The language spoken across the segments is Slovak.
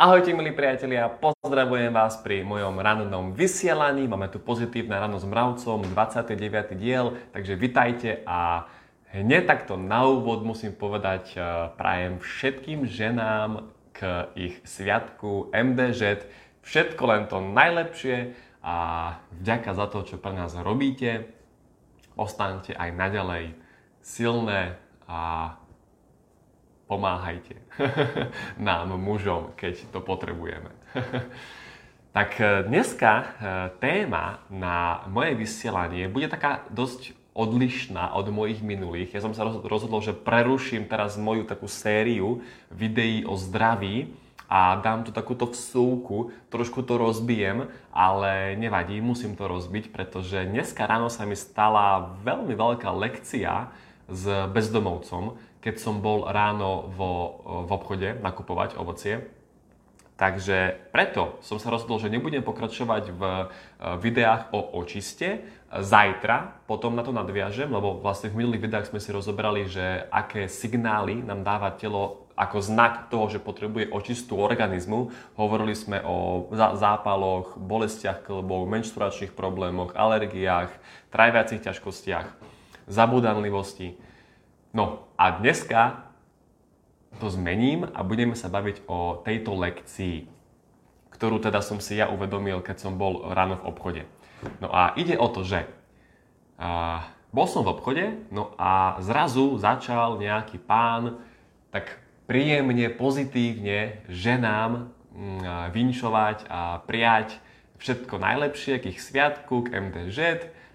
Ahojte milí priatelia, pozdravujem vás pri mojom rannom vysielaní. Máme tu pozitívne ráno s mravcom, 29. diel, takže vitajte a hneď takto na úvod musím povedať, eh, prajem všetkým ženám k ich sviatku MDŽ všetko len to najlepšie a vďaka za to, čo pre nás robíte. Ostaňte aj naďalej silné a pomáhajte nám, mužom, keď to potrebujeme. tak e, dneska e, téma na moje vysielanie bude taká dosť odlišná od mojich minulých. Ja som sa rozhodol, že preruším teraz moju takú sériu videí o zdraví a dám tu takúto vsúku, trošku to rozbijem, ale nevadí, musím to rozbiť, pretože dneska ráno sa mi stala veľmi veľká lekcia s bezdomovcom, keď som bol ráno vo, v obchode nakupovať ovocie. Takže preto som sa rozhodol, že nebudem pokračovať v e, videách o očiste. Zajtra potom na to nadviažem, lebo vlastne v minulých videách sme si rozobrali, že aké signály nám dáva telo ako znak toho, že potrebuje očistú organizmu. Hovorili sme o zápaloch, bolestiach klbov, menštruačných problémoch, alergiách, trajviacich ťažkostiach, zabudanlivosti. No a dneska to zmením a budeme sa baviť o tejto lekcii, ktorú teda som si ja uvedomil, keď som bol ráno v obchode. No a ide o to, že a, bol som v obchode, no a zrazu začal nejaký pán tak príjemne, pozitívne ženám mm, vinšovať a prijať všetko najlepšie k ich sviatku, k MDŽ,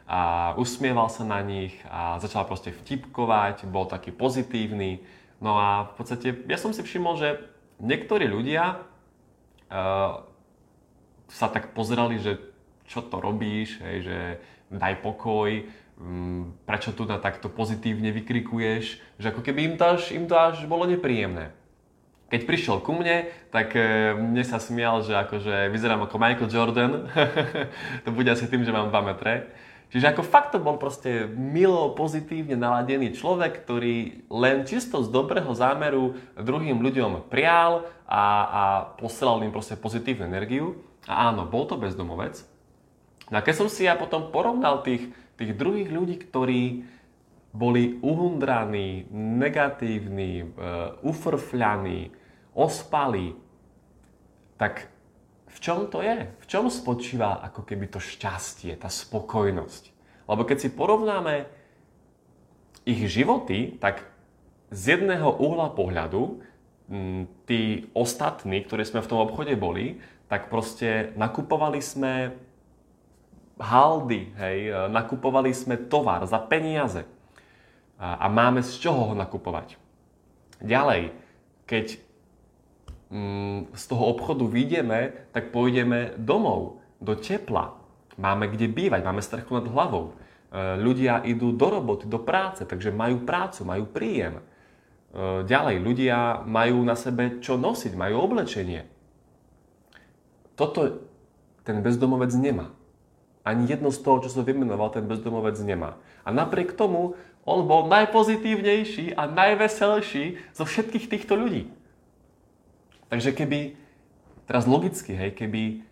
a usmieval sa na nich a začal proste vtipkovať, bol taký pozitívny. No a v podstate ja som si všimol, že niektorí ľudia uh, sa tak pozerali, že čo to robíš, hej, že daj pokoj, um, prečo tu na takto pozitívne vykrikuješ, že ako keby im to až, im to až bolo nepríjemné. Keď prišiel ku mne, tak e, mne sa smial, že akože vyzerám ako Michael Jordan. to bude asi tým, že mám 2 metre. Čiže ako fakt to bol proste milo, pozitívne naladený človek, ktorý len čisto z dobrého zámeru druhým ľuďom prial a, a posielal im proste pozitívnu energiu. A áno, bol to bezdomovec. No a keď som si ja potom porovnal tých, tých druhých ľudí, ktorí boli uhundraní, negatívni, uh, ufrfľaní, ospali, tak v čom to je? V čom spočíva ako keby to šťastie, tá spokojnosť? Lebo keď si porovnáme ich životy, tak z jedného uhla pohľadu tí ostatní, ktorí sme v tom obchode boli, tak proste nakupovali sme haldy, hej, nakupovali sme tovar za peniaze a, máme z čoho ho nakupovať. Ďalej, keď z toho obchodu vyjdeme, tak pôjdeme domov, do tepla. Máme kde bývať, máme strechu nad hlavou. E, ľudia idú do roboty, do práce, takže majú prácu, majú príjem. E, ďalej, ľudia majú na sebe čo nosiť, majú oblečenie. Toto ten bezdomovec nemá. Ani jedno z toho, čo som vymenoval, ten bezdomovec nemá. A napriek tomu on bol najpozitívnejší a najveselší zo všetkých týchto ľudí. Takže keby, teraz logicky, hej, keby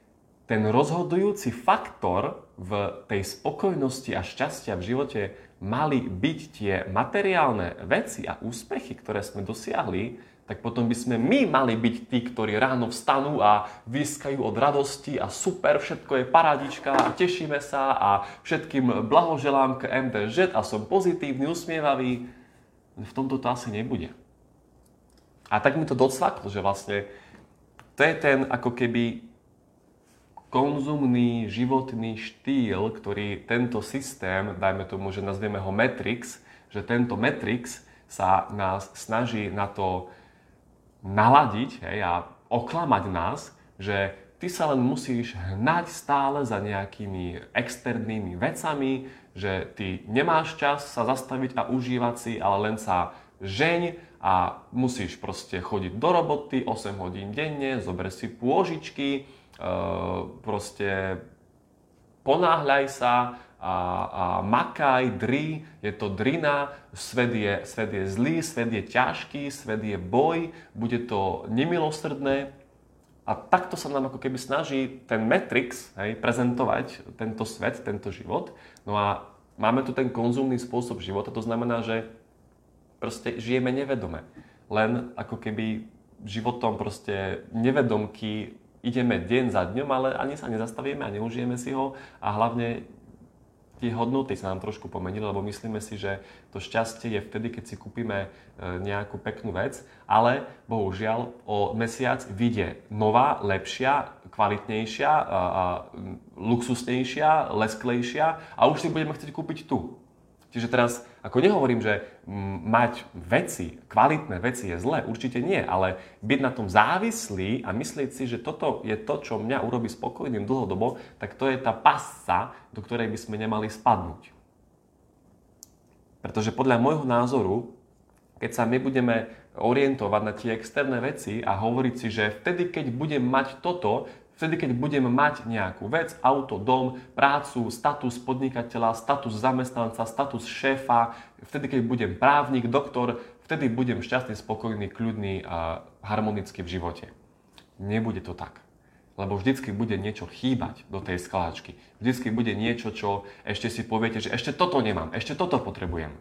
ten rozhodujúci faktor v tej spokojnosti a šťastia v živote mali byť tie materiálne veci a úspechy, ktoré sme dosiahli, tak potom by sme my mali byť tí, ktorí ráno vstanú a vyskajú od radosti a super, všetko je paradička a tešíme sa a všetkým blahoželám k MDŽ a som pozitívny, usmievavý. V tomto to asi nebude. A tak mi to docvaklo, že vlastne to je ten ako keby konzumný životný štýl, ktorý tento systém, dajme tomu, že nazvieme ho Matrix, že tento Matrix sa nás snaží na to naladiť hej, a oklamať nás, že ty sa len musíš hnať stále za nejakými externými vecami, že ty nemáš čas sa zastaviť a užívať si, ale len sa žeň a musíš proste chodiť do roboty 8 hodín denne, zober si pôžičky, e, proste ponáhľaj sa a, a makaj, dri, je to drina, svet je, svet je zlý, svet je ťažký, svet je boj, bude to nemilosrdné. A takto sa nám ako keby snaží ten Matrix hej, prezentovať tento svet, tento život. No a máme tu ten konzumný spôsob života, to znamená, že proste žijeme nevedome. Len ako keby životom proste nevedomky ideme deň za dňom, ale ani sa nezastavíme a neužijeme si ho a hlavne tie hodnoty sa nám trošku pomenili, lebo myslíme si, že to šťastie je vtedy, keď si kúpime e, nejakú peknú vec, ale bohužiaľ o mesiac vyjde nová, lepšia, kvalitnejšia, a, a, luxusnejšia, lesklejšia a už si budeme chcieť kúpiť tu. Čiže teraz, ako nehovorím, že mať veci, kvalitné veci je zlé, určite nie, ale byť na tom závislý a myslieť si, že toto je to, čo mňa urobí spokojným dlhodobo, tak to je tá pasca, do ktorej by sme nemali spadnúť. Pretože podľa môjho názoru, keď sa my budeme orientovať na tie externé veci a hovoriť si, že vtedy, keď budem mať toto, Vtedy, keď budem mať nejakú vec, auto, dom, prácu, status podnikateľa, status zamestnanca, status šéfa, vtedy, keď budem právnik, doktor, vtedy budem šťastný, spokojný, kľudný a harmonický v živote. Nebude to tak. Lebo vždycky bude niečo chýbať do tej skladačky. Vždycky bude niečo, čo ešte si poviete, že ešte toto nemám, ešte toto potrebujem.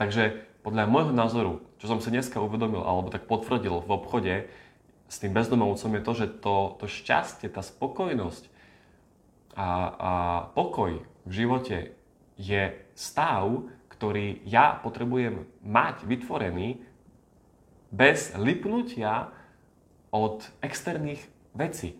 Takže podľa môjho názoru, čo som si dneska uvedomil alebo tak potvrdil v obchode, s tým bezdomovcom je to, že to, to šťastie, tá spokojnosť a, a pokoj v živote je stav, ktorý ja potrebujem mať vytvorený bez lipnutia od externých vecí.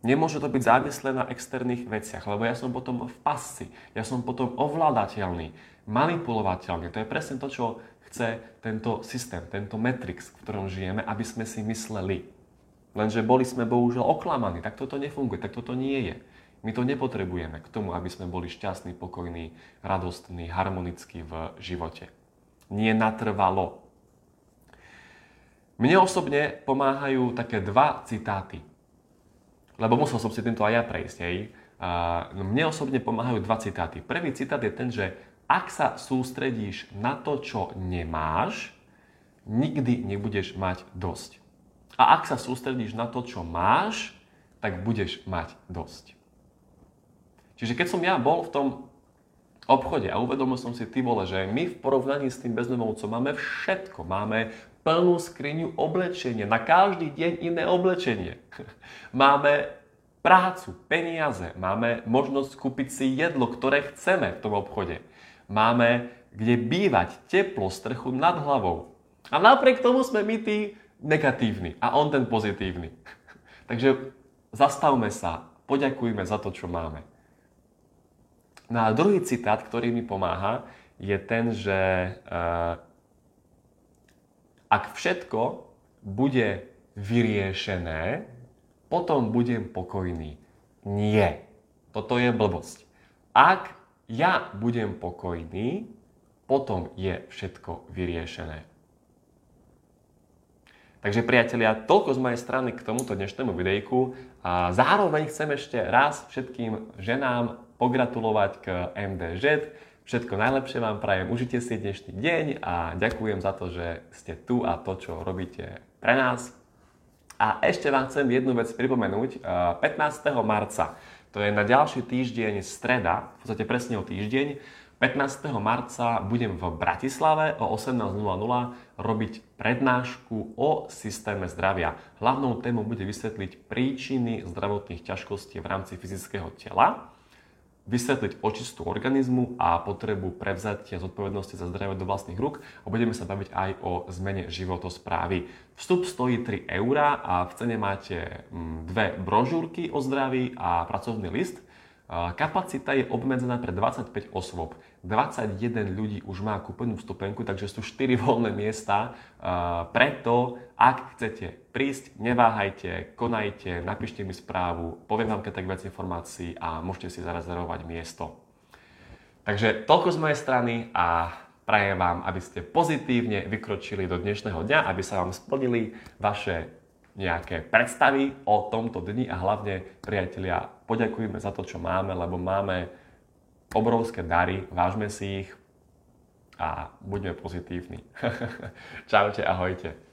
Nemôže to byť závislé na externých veciach, lebo ja som potom v pasci, ja som potom ovládateľný, manipulovateľný. To je presne to, čo chce tento systém, tento matrix, v ktorom žijeme, aby sme si mysleli. Lenže boli sme bohužiaľ oklamaní, tak toto nefunguje, tak toto nie je. My to nepotrebujeme k tomu, aby sme boli šťastní, pokojní, radostní, harmonickí v živote. Nie natrvalo. Mne osobne pomáhajú také dva citáty. Lebo musel som si týmto aj ja prejsť. Hej. Mne osobne pomáhajú dva citáty. Prvý citát je ten, že ak sa sústredíš na to, čo nemáš, nikdy nebudeš mať dosť. A ak sa sústredíš na to, čo máš, tak budeš mať dosť. Čiže keď som ja bol v tom obchode a uvedomil som si, ty vole, že my v porovnaní s tým bezdomovcom máme všetko. Máme plnú skriňu oblečenia, na každý deň iné oblečenie. máme prácu, peniaze, máme možnosť kúpiť si jedlo, ktoré chceme v tom obchode máme kde bývať, teplo, strchu nad hlavou. A napriek tomu sme my tí negatívni a on ten pozitívny. Takže zastavme sa, poďakujme za to, čo máme. No a druhý citát, ktorý mi pomáha, je ten, že uh, ak všetko bude vyriešené, potom budem pokojný. Nie. Toto je blbosť. Ak ja budem pokojný, potom je všetko vyriešené. Takže priatelia, toľko z mojej strany k tomuto dnešnému videjku a zároveň chcem ešte raz všetkým ženám pogratulovať k MDŽ. Všetko najlepšie vám prajem, užite si dnešný deň a ďakujem za to, že ste tu a to, čo robíte pre nás. A ešte vám chcem jednu vec pripomenúť. 15. marca to je na ďalší týždeň streda, v podstate presne o týždeň. 15. marca budem v Bratislave o 18.00 robiť prednášku o systéme zdravia. Hlavnou témou bude vysvetliť príčiny zdravotných ťažkostí v rámci fyzického tela vysvetliť očistú organizmu a potrebu prevzatia zodpovednosti za zdravie do vlastných rúk a budeme sa baviť aj o zmene životosprávy. Vstup stojí 3 eurá a v cene máte mm, dve brožúrky o zdraví a pracovný list – Kapacita je obmedzená pre 25 osôb. 21 ľudí už má kúpenú vstupenku, takže sú 4 voľné miesta. Preto, ak chcete prísť, neváhajte, konajte, napíšte mi správu, poviem vám keď tak viac informácií a môžete si zarezervovať miesto. Takže toľko z mojej strany a prajem vám, aby ste pozitívne vykročili do dnešného dňa, aby sa vám splnili vaše nejaké predstavy o tomto dni a hlavne, priatelia, poďakujeme za to, čo máme, lebo máme obrovské dary, vážme si ich a buďme pozitívni. Čaute, ahojte.